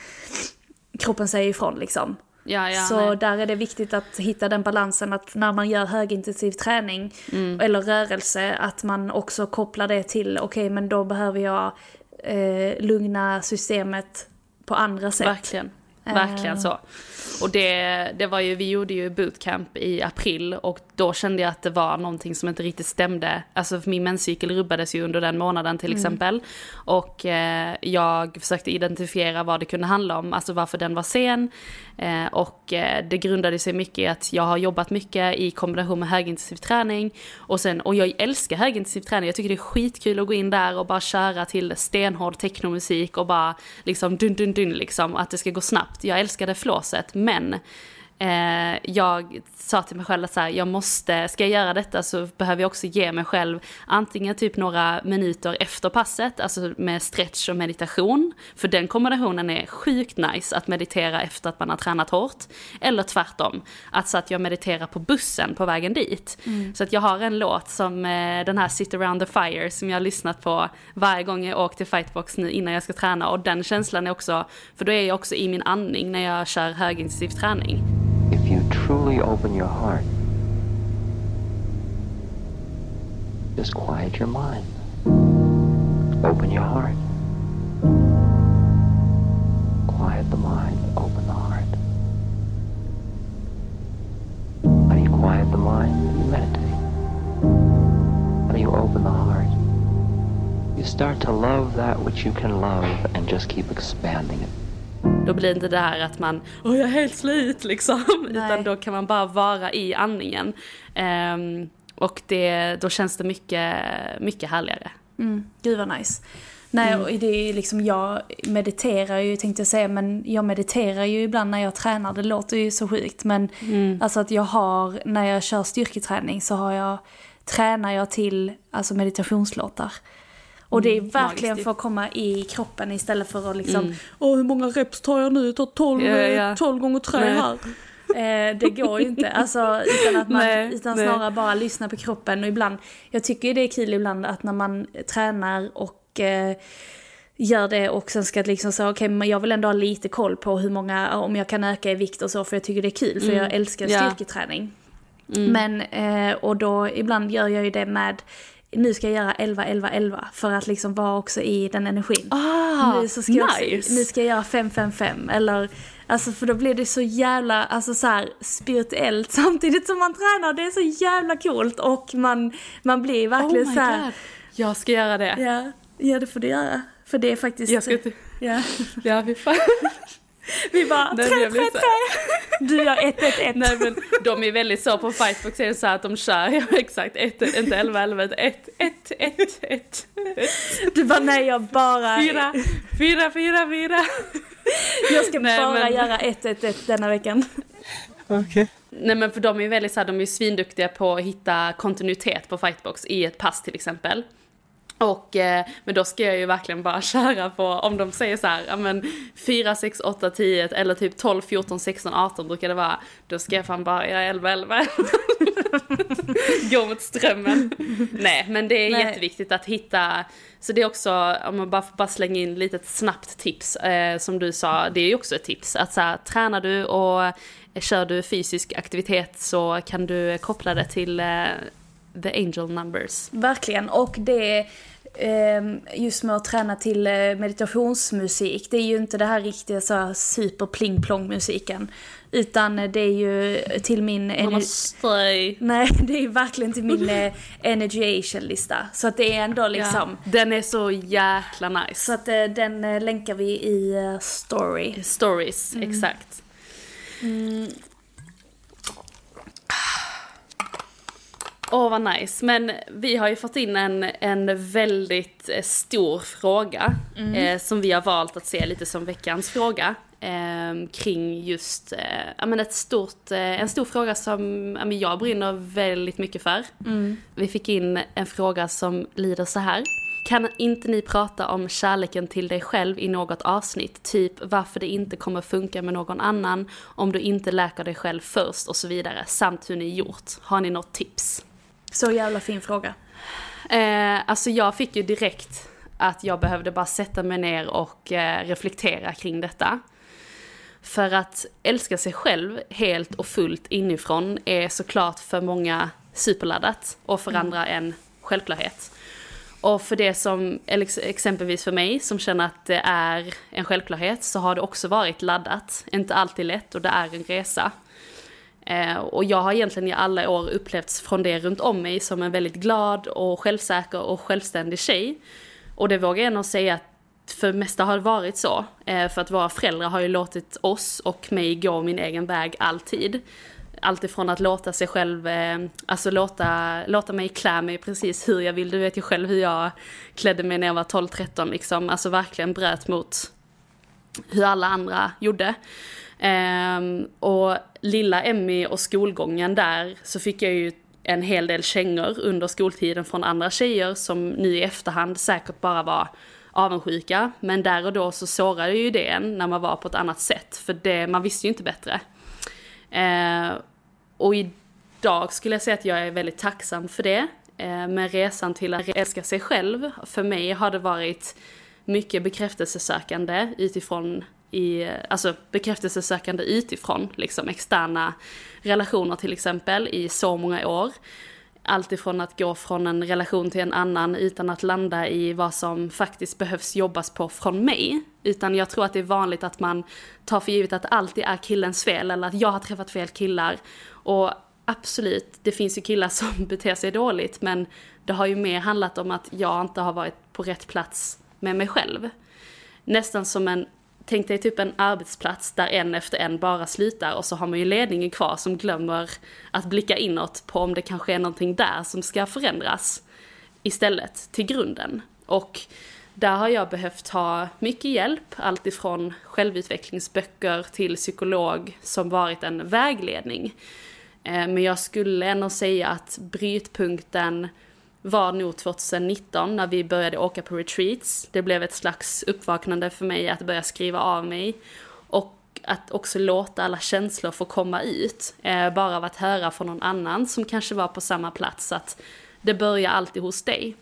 kroppen säger ifrån liksom. Ja, ja, så nej. där är det viktigt att hitta den balansen att när man gör högintensiv träning Mm. eller rörelse att man också kopplar det till okej men då behöver jag eh, lugna systemet på andra sätt. Verkligen. Verkligen Eh. så. Och det, det var ju, vi gjorde ju bootcamp i april och då kände jag att det var någonting som inte riktigt stämde. Alltså min menscykel rubbades ju under den månaden till exempel. Och eh, jag försökte identifiera vad det kunde handla om, alltså varför den var sen. Eh, och eh, det grundade sig mycket i att jag har jobbat mycket i kombination med högintensiv träning. Och, sen, och jag älskar högintensiv träning, jag tycker det är skitkul att gå in där och bara köra till stenhård technomusik och bara liksom dun dun dun liksom, att det ska gå snabbt. Jag älskar det flåset, men Eh, jag sa till mig själv att så här, jag måste, ska jag göra detta så behöver jag också ge mig själv antingen typ några minuter efter passet, alltså med stretch och meditation. För den kombinationen är sjukt nice att meditera efter att man har tränat hårt. Eller tvärtom, alltså att jag mediterar på bussen på vägen dit. Mm. Så att jag har en låt som eh, den här Sit around the fire som jag har lyssnat på varje gång jag åkt till fightbox nu innan jag ska träna. Och den känslan är också, för då är jag också i min andning när jag kör högintensiv träning. Truly open your heart, just quiet your mind. Open your heart. Quiet the mind, open the heart. How do you quiet the mind? You meditate. How do you open the heart? You start to love that which you can love and just keep expanding it. Då blir det inte det här att man, åh jag är helt slut liksom. Nej. Utan då kan man bara vara i andningen. Um, och det, då känns det mycket, mycket härligare. Mm, gud vad nice. Nej, mm. och det är liksom, jag mediterar ju tänkte jag säga, men jag mediterar ju ibland när jag tränar, det låter ju så sjukt. Men mm. alltså att jag har, när jag kör styrketräning så har jag, tränar jag till alltså meditationslåtar. Och det är mm, verkligen för att komma i kroppen istället för att liksom, mm. åh hur många reps tar jag nu? Jag tar 12, ja, ja. 12 gånger 3 här. Eh, det går ju inte, alltså, utan, att man, nej, utan snarare bara lyssna på kroppen. Och ibland, jag tycker det är kul ibland att när man tränar och eh, gör det och sen ska liksom säga okej okay, men jag vill ändå ha lite koll på hur många, om jag kan öka i vikt och så för jag tycker det är kul för mm. jag älskar styrketräning. Ja. Mm. Men, eh, och då ibland gör jag ju det med nu ska jag göra 11, 11, 11 för att liksom vara också i den energin. Ah, nu, så ska nice. jag, nu ska jag göra 5, 5, 5 eller Alltså för då blir det så jävla, alltså så här, spirituellt samtidigt som man tränar. Det är så jävla coolt och man, man blir verkligen oh så här. God. Jag ska göra det. Ja, ja det får du göra. För det är faktiskt... Jag ska inte... Ja. Ja, fy fan. Vi bara 3, 3, 3. Du gör 1, 1, 1. Nej men de är väldigt så på fightbox är det så att de kör, ja exakt, 1, inte 11, 11, 1, 1, 1, 1. Du bara nej jag bara... 4, 4, 4, 4. Jag ska nej, bara men... göra 1, 1, 1 denna veckan. Okej. Okay. Nej men för de är väldigt så här, de är svinduktiga på att hitta kontinuitet på fightbox i ett pass till exempel. Och, eh, men då ska jag ju verkligen bara köra på, om de säger så här, ja men 4, 6, 8, 10 eller typ 12, 14, 16, 18 brukar det vara. Då ska jag fan bara göra 11, 11. Gå mot strömmen. Nej, men det är Nej. jätteviktigt att hitta, så det är också, om man bara får bara slänga in lite ett snabbt tips, eh, som du sa, det är ju också ett tips. Att så här, tränar du och kör du fysisk aktivitet så kan du koppla det till eh, the angel numbers. Verkligen, och det Ehm, just med att träna till eh, meditationsmusik, det är ju inte det här riktiga så super pling plong musiken. Utan det är ju till min... Nej, det är ju verkligen till min eh, Energiation-lista. Så att det är ändå liksom... Ja, den är så jäkla nice. Så att eh, den länkar vi i story. Stories, mm. exakt. Mm. Åh oh, vad nice. Men vi har ju fått in en, en väldigt eh, stor fråga mm. eh, som vi har valt att se lite som veckans fråga. Eh, kring just eh, men ett stort, eh, en stor fråga som ja, jag brinner väldigt mycket för. Mm. Vi fick in en fråga som lyder så här. Kan inte ni prata om kärleken till dig själv i något avsnitt? Typ varför det inte kommer funka med någon annan, om du inte läker dig själv först och så vidare. Samt hur ni gjort. Har ni något tips? Så jävla fin fråga. Eh, alltså jag fick ju direkt att jag behövde bara sätta mig ner och eh, reflektera kring detta. För att älska sig själv helt och fullt inifrån är såklart för många superladdat och för mm. andra en självklarhet. Och för det som, exempelvis för mig som känner att det är en självklarhet så har det också varit laddat. Inte alltid lätt och det är en resa. Eh, och jag har egentligen i alla år upplevts från det runt om mig som en väldigt glad och självsäker och självständig tjej. Och det vågar jag nog säga att för det mesta har det varit så. Eh, för att våra föräldrar har ju låtit oss och mig gå min egen väg alltid. Alltifrån att låta sig själv, eh, alltså låta, låta mig klä mig precis hur jag vill. Du vet ju själv hur jag klädde mig när jag var 12-13 liksom. Alltså verkligen bröt mot hur alla andra gjorde. Ehm, och lilla Emmy och skolgången där så fick jag ju en hel del kängor under skoltiden från andra tjejer som nu i efterhand säkert bara var avundsjuka. Men där och då så sårade ju det en när man var på ett annat sätt, för det, man visste ju inte bättre. Eh, och idag skulle jag säga att jag är väldigt tacksam för det. Eh, men resan till att älska sig själv, för mig har det varit mycket bekräftelsesökande utifrån i, alltså bekräftelsesökande utifrån, liksom externa relationer till exempel i så många år. Alltifrån att gå från en relation till en annan utan att landa i vad som faktiskt behövs jobbas på från mig. Utan jag tror att det är vanligt att man tar för givet att det alltid är killens fel eller att jag har träffat fel killar. Och absolut, det finns ju killar som beter sig dåligt men det har ju mer handlat om att jag inte har varit på rätt plats med mig själv. Nästan som en tänk dig typ en arbetsplats där en efter en bara slutar och så har man ju ledningen kvar som glömmer att blicka inåt på om det kanske är någonting där som ska förändras istället till grunden. Och där har jag behövt ha mycket hjälp, alltifrån självutvecklingsböcker till psykolog som varit en vägledning. Eh, men jag skulle ändå säga att brytpunkten var nog 2019 när vi började åka på retreats. Det blev ett slags uppvaknande för mig att börja skriva av mig. Och att också låta alla känslor få komma ut. Eh, bara av att höra från någon annan som kanske var på samma plats att det börjar alltid hos dig.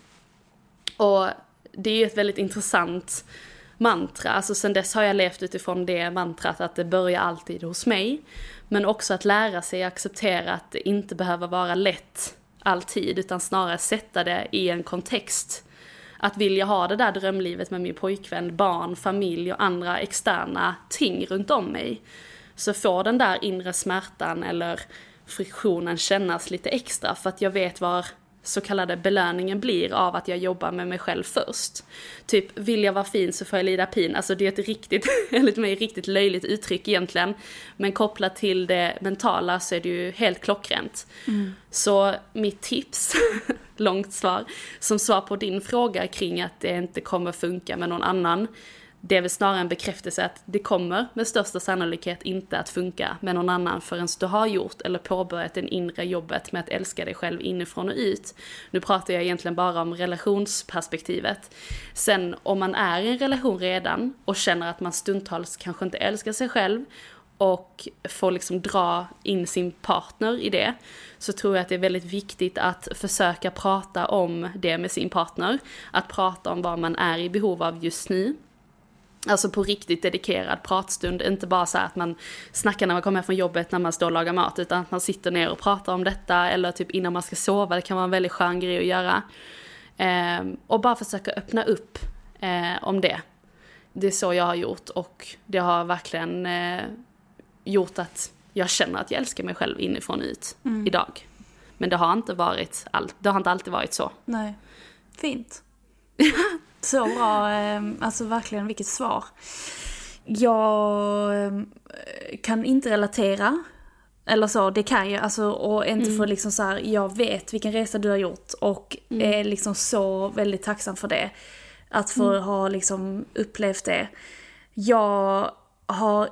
Och det är ju ett väldigt intressant mantra. Alltså sen dess har jag levt utifrån det mantrat att det börjar alltid hos mig. Men också att lära sig acceptera att det inte behöver vara lätt alltid, utan snarare sätta det i en kontext. Att vilja ha det där drömlivet med min pojkvän, barn, familj och andra externa ting runt om mig. Så får den där inre smärtan eller friktionen kännas lite extra för att jag vet var så kallade belöningen blir av att jag jobbar med mig själv först. Typ, vill jag vara fin så får jag lida pin. Alltså det är ett riktigt, enligt mig, riktigt löjligt uttryck egentligen. Men kopplat till det mentala så är det ju helt klockrent. Mm. Så mitt tips, långt svar, som svar på din fråga kring att det inte kommer funka med någon annan det är väl snarare en bekräftelse att det kommer med största sannolikhet inte att funka med någon annan förrän du har gjort eller påbörjat det inre jobbet med att älska dig själv inifrån och ut. Nu pratar jag egentligen bara om relationsperspektivet. Sen om man är i en relation redan och känner att man stundtals kanske inte älskar sig själv och får liksom dra in sin partner i det, så tror jag att det är väldigt viktigt att försöka prata om det med sin partner. Att prata om vad man är i behov av just nu Alltså på riktigt dedikerad pratstund, inte bara så att man snackar när man kommer från jobbet när man står och lagar mat, utan att man sitter ner och pratar om detta, eller typ innan man ska sova, det kan vara en väldigt skön grej att göra. Eh, och bara försöka öppna upp eh, om det. Det är så jag har gjort och det har verkligen eh, gjort att jag känner att jag älskar mig själv inifrån och ut mm. idag. Men det har inte varit, all, det har inte alltid varit så. Nej. Fint. Så bra, ehm, alltså verkligen vilket svar. Jag ehm, kan inte relatera. Eller så, det kan jag. Alltså, och inte mm. för liksom så här, jag vet vilken resa du har gjort och mm. är liksom så väldigt tacksam för det. Att få mm. ha liksom upplevt det. Jag har,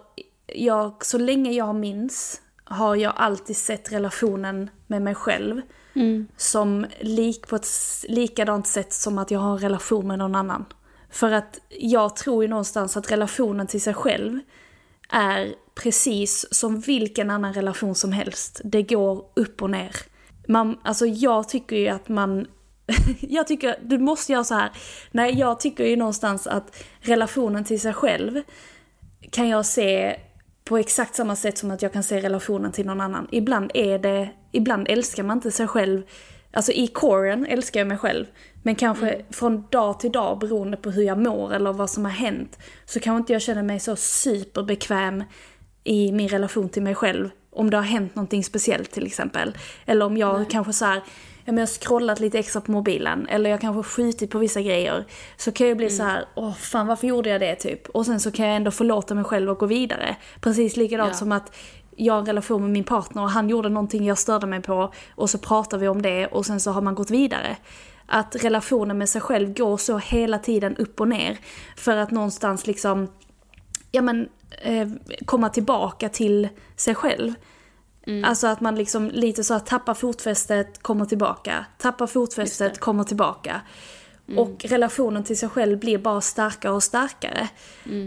jag, så länge jag minns har jag alltid sett relationen med mig själv Mm. Som lik på ett likadant sätt som att jag har en relation med någon annan. För att jag tror ju någonstans att relationen till sig själv är precis som vilken annan relation som helst. Det går upp och ner. Man, alltså jag tycker ju att man jag tycker, du måste göra så här. Nej, jag tycker ju någonstans att relationen till sig själv kan jag se på exakt samma sätt som att jag kan se relationen till någon annan. Ibland är det, ibland älskar man inte sig själv. Alltså i coren älskar jag mig själv. Men kanske mm. från dag till dag beroende på hur jag mår eller vad som har hänt. Så kanske inte jag känner mig så superbekväm i min relation till mig själv. Om det har hänt någonting speciellt till exempel. Eller om jag Nej. kanske så här, ja, men jag har scrollat lite extra på mobilen eller jag kanske skjutit på vissa grejer. Så kan jag bli mm. så här, åh fan varför gjorde jag det typ? Och sen så kan jag ändå förlåta mig själv och gå vidare. Precis likadant ja. som att jag har en relation med min partner och han gjorde någonting jag störde mig på och så pratar vi om det och sen så har man gått vidare. Att relationen med sig själv går så hela tiden upp och ner. För att någonstans liksom ja men, eh, komma tillbaka till sig själv. Alltså att man liksom lite så att tappar fotfästet, kommer tillbaka. Tappar fotfästet, kommer tillbaka. Och relationen till sig själv blir bara starkare och starkare.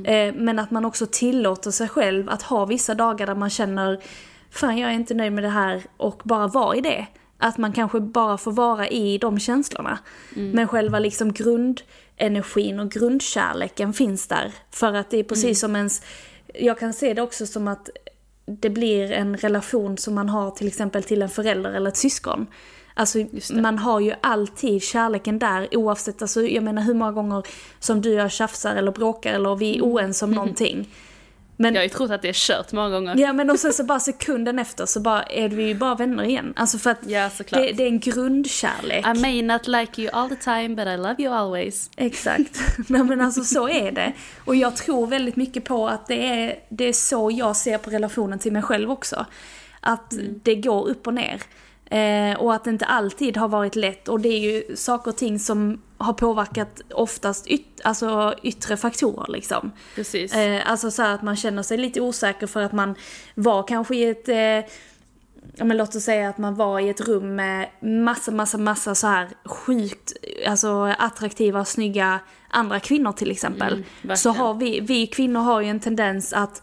Eh, men att man också tillåter sig själv att ha vissa dagar där man känner Fan jag är inte nöjd med det här och bara vara i det. Att man kanske bara får vara i de känslorna. Men själva liksom grundenergin och grundkärleken finns där. För att det är precis som ens... Jag kan se det också som att det blir en relation som man har till exempel till en förälder eller ett syskon. Alltså man har ju alltid kärleken där oavsett, alltså jag menar hur många gånger som du och jag tjafsar eller bråkar eller vi är oense om någonting. Men, Jag har ju trott att det är kört många gånger. ja men och sen så bara sekunden efter så bara är vi ju bara vänner igen. Alltså för att Ja, det, det är en grundkärlek. I may not like you all the time but I love you always. Exakt. Nej men alltså så är det. Och jag tror väldigt mycket på att det är, det är så jag ser på relationen till mig själv också. Att det går upp och ner. Eh, och att det inte alltid har varit lätt. Och det är ju saker och ting som har påverkat oftast yt, alltså yttre faktorer liksom. Precis. Eh, alltså så att man känner sig lite osäker för att man var kanske i ett eh, Ja men låt oss säga att man var i ett rum med massa, massa, massa så här sjukt, alltså attraktiva, snygga andra kvinnor till exempel. Mm, så har vi, vi kvinnor har ju en tendens att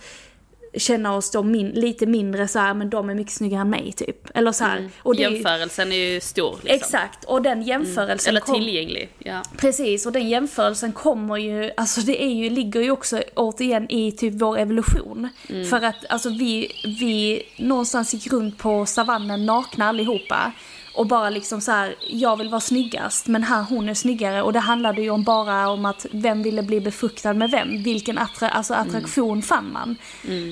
känna oss då min, lite mindre så här, men de är mycket snyggare än mig typ. Eller så här. Och det Jämförelsen är ju stor liksom. exakt, och den jämförelsen Eller kom- tillgänglig. Ja. Precis, och den jämförelsen kommer ju, alltså det är ju, ligger ju också återigen i typ vår evolution. För att alltså vi, vi någonstans gick runt på savannen nakna allihopa. Och bara liksom så här, jag vill vara snyggast men här hon är snyggare. Och det handlade ju om bara om att vem ville bli befuktad med vem. Vilken attra, alltså attraktion fann man.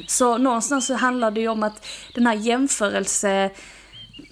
Så någonstans så handlar det ju om att den här jämförelse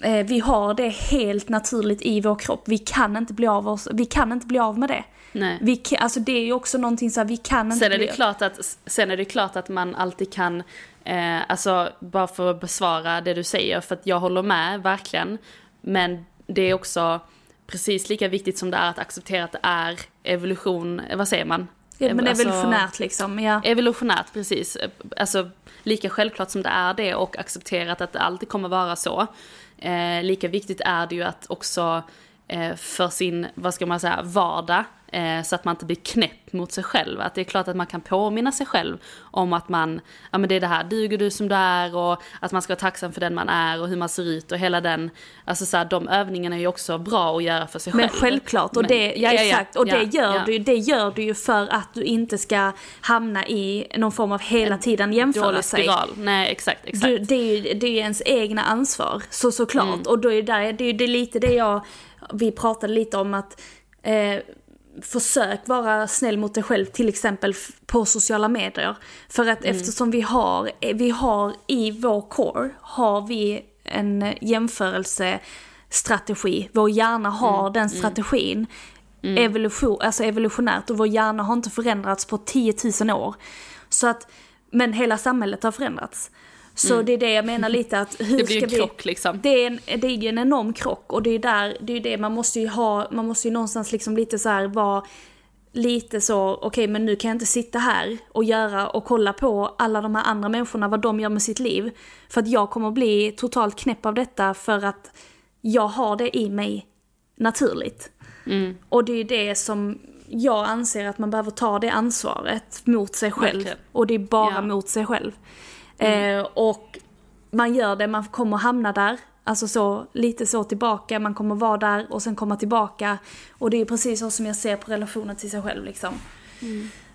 eh, vi har det helt naturligt i vår kropp. Vi kan inte bli av, oss, vi kan inte bli av med det. Nej. Vi, ka- alltså det är ju också någonting så här, vi kan inte Sen är, bli... det klart att, sen är det klart att man alltid kan, eh, alltså bara för att besvara det du säger, för att jag håller med verkligen. Men det är också precis lika viktigt som det är att acceptera att det är evolution, eh, vad säger man? ja, men Alltså, evolutionärt liksom, ja. Evolutionärt, precis. Alltså lika självklart som det är det och accepterat att det alltid kommer vara så. Eh, lika viktigt är det ju att också eh, för sin, vad ska man säga, vardag, så att man inte blir knäpp mot sig själv. Att det är klart att man kan påminna sig själv om att man, ja men det är det här, duger du som du är och att man ska vara tacksam för den man är och hur man ser ut och hela den, alltså så här, de övningarna är ju också bra att göra för sig Men själv. självklart, och Men- det, ja, ja, exakt, och det, ja, gör ja. Du, det gör du ju för att du inte ska hamna i någon form av hela tiden jämföra sig. spiral. Nej exakt, exakt. Du, det, är ju, det är ju ens egna ansvar, så såklart. Mm. Och då är det, där, det, är, det är lite det jag, vi pratade lite om att eh, försök vara snäll mot dig själv, till exempel på sociala medier. För att Mm. eftersom vi har, eh, vi har i vår core, har vi en jämförelsestrategi. Vår hjärna har Mm. den strategin. Evolution, alltså evolutionärt och vår hjärna har inte förändrats på 10 000 år. Så att, men hela samhället har förändrats. Så det är det jag menar lite att hur Mm. Det blir ska en vi... krock liksom. Det är, en, det är en enorm krock och det är där, det är det man måste ju ha, man måste ju någonstans liksom lite så här vara lite så, okej men nu kan jag inte sitta här och göra och kolla på alla de här andra människorna, vad de gör med sitt liv. För att jag kommer bli totalt knäpp av detta för att jag har det i mig naturligt. Och det är det som jag anser att man behöver ta det ansvaret mot sig själv. Verkligen. Och det är bara Ja. mot sig själv. Eh, och man gör det, man kommer hamna där. Alltså så, lite så tillbaka, man kommer vara där och sen komma tillbaka. Och det är precis så som jag ser på relationen till sig själv liksom.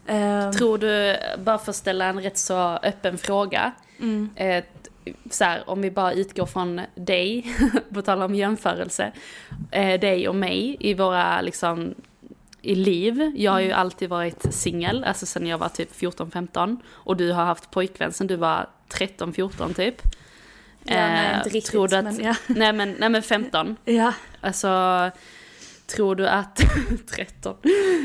Eh, Tror du, bara för att ställa en rätt så öppen fråga. Mm. Eh, så här, om vi bara utgår från dig, på tal om jämförelse. Eh, dig och mig i våra liksom i liv. Jag har ju Mm. alltid varit singel, alltså sen jag var typ 14-15. Och du har haft pojkvän sen du var 13-14 typ. Ja, nej, inte riktigt, tror du att, men ja. nej, men, nej men 15. ja. Alltså, tror du att 13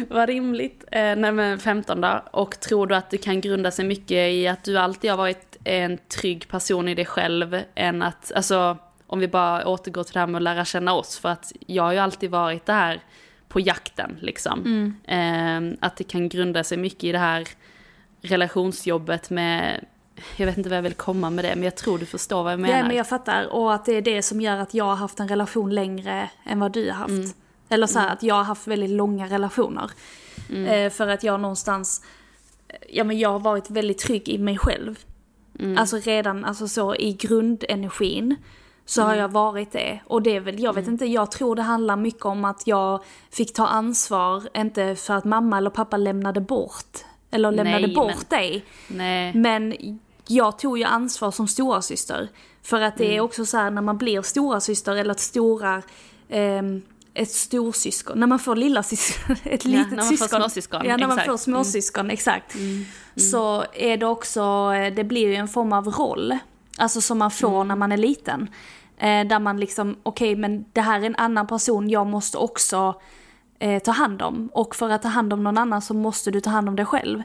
var rimligt? Eh, nej men 15 då. Och tror du att det kan grunda sig mycket i att du alltid har varit en trygg person i dig själv än att, alltså om vi bara återgår till det här med att lära känna oss. För att jag har ju alltid varit det här på jakten liksom. Eh, att det kan grunda sig mycket i det här relationsjobbet med, jag vet inte vad jag vill komma med det, men jag tror du förstår vad jag menar. Nej men jag fattar. Och att det är det som gör att jag har haft en relation längre än vad du har haft. Mm. Eller så här att jag har haft väldigt långa relationer. Mm. Eh, för att jag någonstans, ja men jag har varit väldigt trygg i mig själv. Mm. Alltså redan, alltså så i grundenergin. Så har jag varit det. Och det är väl, jag vet inte, jag tror det handlar mycket om att jag fick ta ansvar, inte för att mamma eller pappa lämnade bort. Eller lämnade Nej, bort men- dig. Nej. Men jag tog ju ansvar som stora syster För att det är Mm. också så här när man blir stora syster eller ett stora, ehm, ett storsyskon, när man får lilla syskon, ett litet när man får syskon. småsyskon, Ja, när man exakt. Mm. får småsyskon, exakt. Så är det också, eh, det blir ju en form av roll. Alltså som man får Mm. när man är liten. Eh, där man liksom, okej men det här är en annan person, jag måste också eh, ta hand om. Och för att ta hand om någon annan så måste du ta hand om dig själv.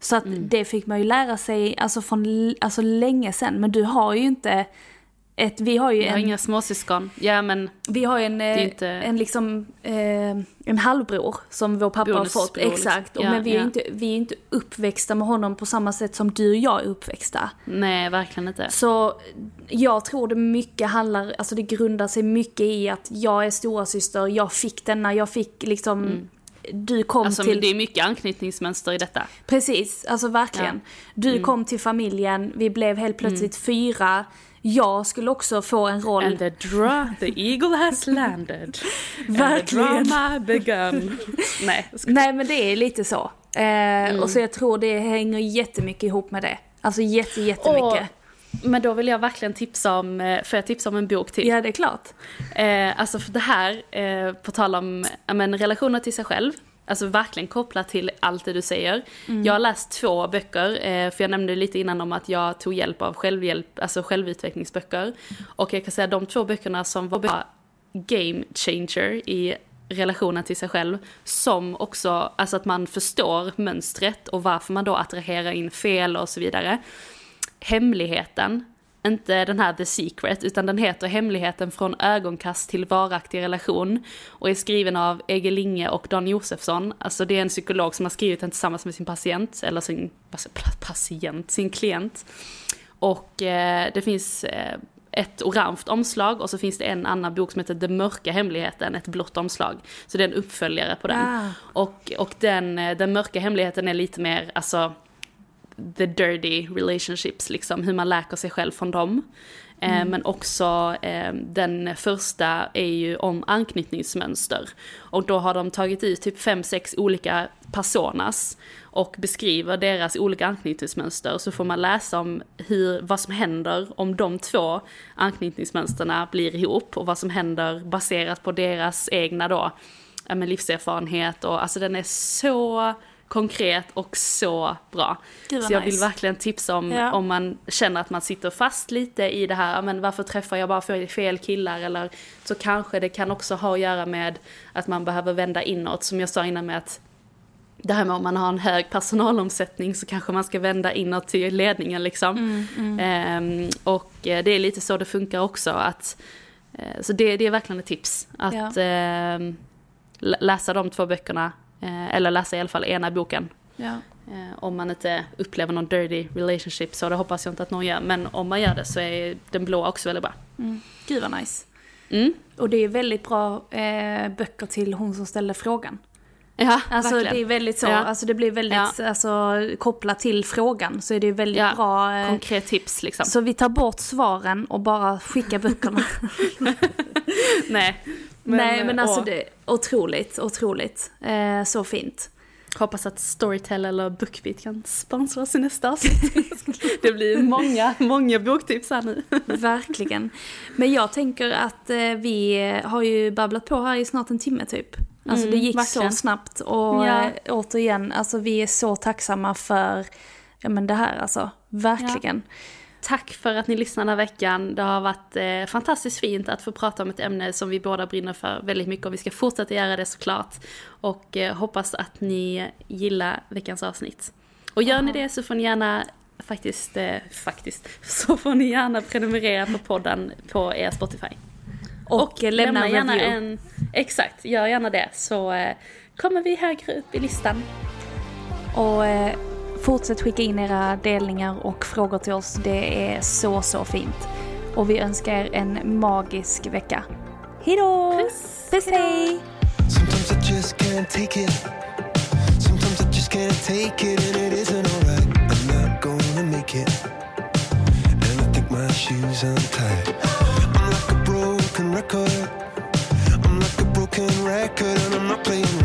Så att Mm. det fick man ju lära sig alltså från alltså länge sen. Men du har ju inte ett, vi har ju Jag har en, inga småsyskon. Ja men, vi har en, eh, inte- en liksom, eh, en halvbror som vår pappa har fått. Bonusbror, liksom. Exakt, Ja, men vi är ja. inte, vi är inte uppväxta med honom på samma sätt som du och jag är uppväxta. nej verkligen inte. Så jag tror det mycket handlar, alltså det grundar sig mycket i att jag är stora syster, jag fick denna, jag fick liksom, du kom Alltså till... det är mycket anknytningsmönster i detta. Precis, alltså verkligen. Du Mm. kom till familjen, vi blev helt plötsligt fyra. Jag skulle också få en roll. And the, dra the eagle has landed. And the Verkligen. drama begun. nej. Nej men det är lite så. Eh, Mm. Och så jag tror det hänger jättemycket ihop med det. Alltså jätte, jättemycket. Men då vill jag verkligen tipsa om, eh, får jag tipsa om en bok till? Ja det är klart. Eh, alltså för det här, eh, på tal om men, relationer till sig själv, alltså verkligen kopplat till allt det du säger. Jag har läst två böcker, eh, för jag nämnde lite innan om att jag tog hjälp av självhjälp, alltså självutvecklingsböcker. Och jag kan säga de två böckerna som var game changer i relationen till sig själv, som också, alltså att man förstår mönstret och varför man då attraherar in fel och så vidare. Hemligheten, inte den här The Secret, utan den heter Hemligheten från ögonkast till varaktig relation och är skriven av Egil Linge och Dan Josefsson. Alltså det är en psykolog som har skrivit den tillsammans med sin patient, eller sin patient, sin klient. Och eh, det finns eh, ett orange omslag och så finns det en annan bok som heter Den mörka hemligheten, ett blått omslag. Så det är en uppföljare på den. Ah. Och, och den, eh, den mörka hemligheten är lite mer, alltså the dirty relationships, liksom hur man läker sig själv från dem. Eh, Men också eh, den första är ju om anknytningsmönster. Och då har de tagit ut typ fem, sex olika personas och beskriver deras olika anknytningsmönster. Så får man läsa om hur, vad som händer om de två anknytningsmönsterna blir ihop och vad som händer baserat på deras egna då, ja, livserfarenhet och alltså den är så konkret och så bra. Gud, så jag vill nice. verkligen tipsa om Ja. om man känner att man sitter fast lite i det här, men varför träffar jag bara fel- fel killar eller så kanske det kan också ha att göra med att man behöver vända inåt som jag sa innan med att det här med om man har en hög personalomsättning så kanske man ska vända inåt till ledningen liksom. Ehm, och eh, det är lite så det funkar också att eh, så det, det är verkligen ett tips att Ja. lä- läsa de två böckerna eller läsa i alla fall ena boken Ja. Eh, om man inte upplever någon dirty relationship så det hoppas jag inte att någon gör. Men om man gör det så är den blå också väldigt bra. Gud vad nice. Mm. Och det är väldigt bra eh, böcker till hon som ställde frågan. Ja, Alltså verkligen. det är väldigt så, Ja. alltså det blir väldigt alltså, kopplat till frågan. Så är det väldigt Ja, bra. Eh, Konkret tips liksom. så vi tar bort svaren och bara skickar böckerna. Nej. Nej men alltså åh, det är otroligt, otroligt. Eh, så fint. Hoppas att Storytel eller Bookbeat kan sponsra oss i nästa avsnitt. det blir många, många boktips här nu. Verkligen. Men jag tänker att eh, vi har ju babblat på här i snart en timme typ. Alltså Mm, det gick verkligen. så snabbt och Ja. eh, återigen, alltså vi är så tacksamma för ja, men det här alltså. Verkligen. Tack för att ni lyssnade den här veckan. Det har varit eh, fantastiskt fint att få prata om ett ämne som vi båda brinner för väldigt mycket och vi ska fortsätta göra det såklart. Och eh, hoppas att ni gillar veckans avsnitt. Och gör ni det så får ni gärna faktiskt, eh, faktiskt, så får ni gärna prenumerera på podden på er Spotify. Och, eh, lämna, en gärna review. en, exakt, gör gärna det så eh, kommer vi högre upp i listan. Och eh, fortsätt skicka in era delningar och frågor till oss. Det är så, så fint. Och vi önskar er en magisk vecka. Hejdå! Puss! Puss hej! Sometimes I just can't take it. Sometimes I just can't take it, and it isn't alright. I'm not gonna make it. And I think my shoes untied. I'm like a broken record. I'm like a broken record, and I'm not playing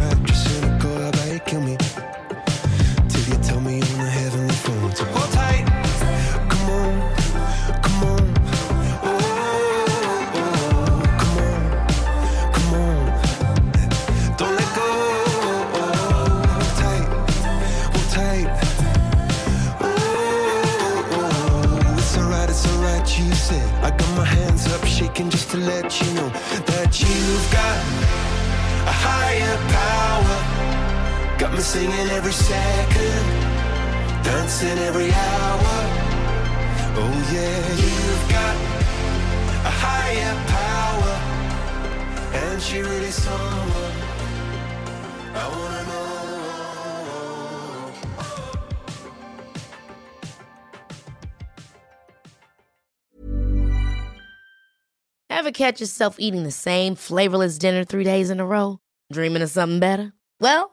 me singing every second, dancing every hour. Oh yeah, you've got a higher power, and she really someone I wanna know. Ever catch yourself eating the same flavorless dinner three days in a row? Dreaming of something better? Well,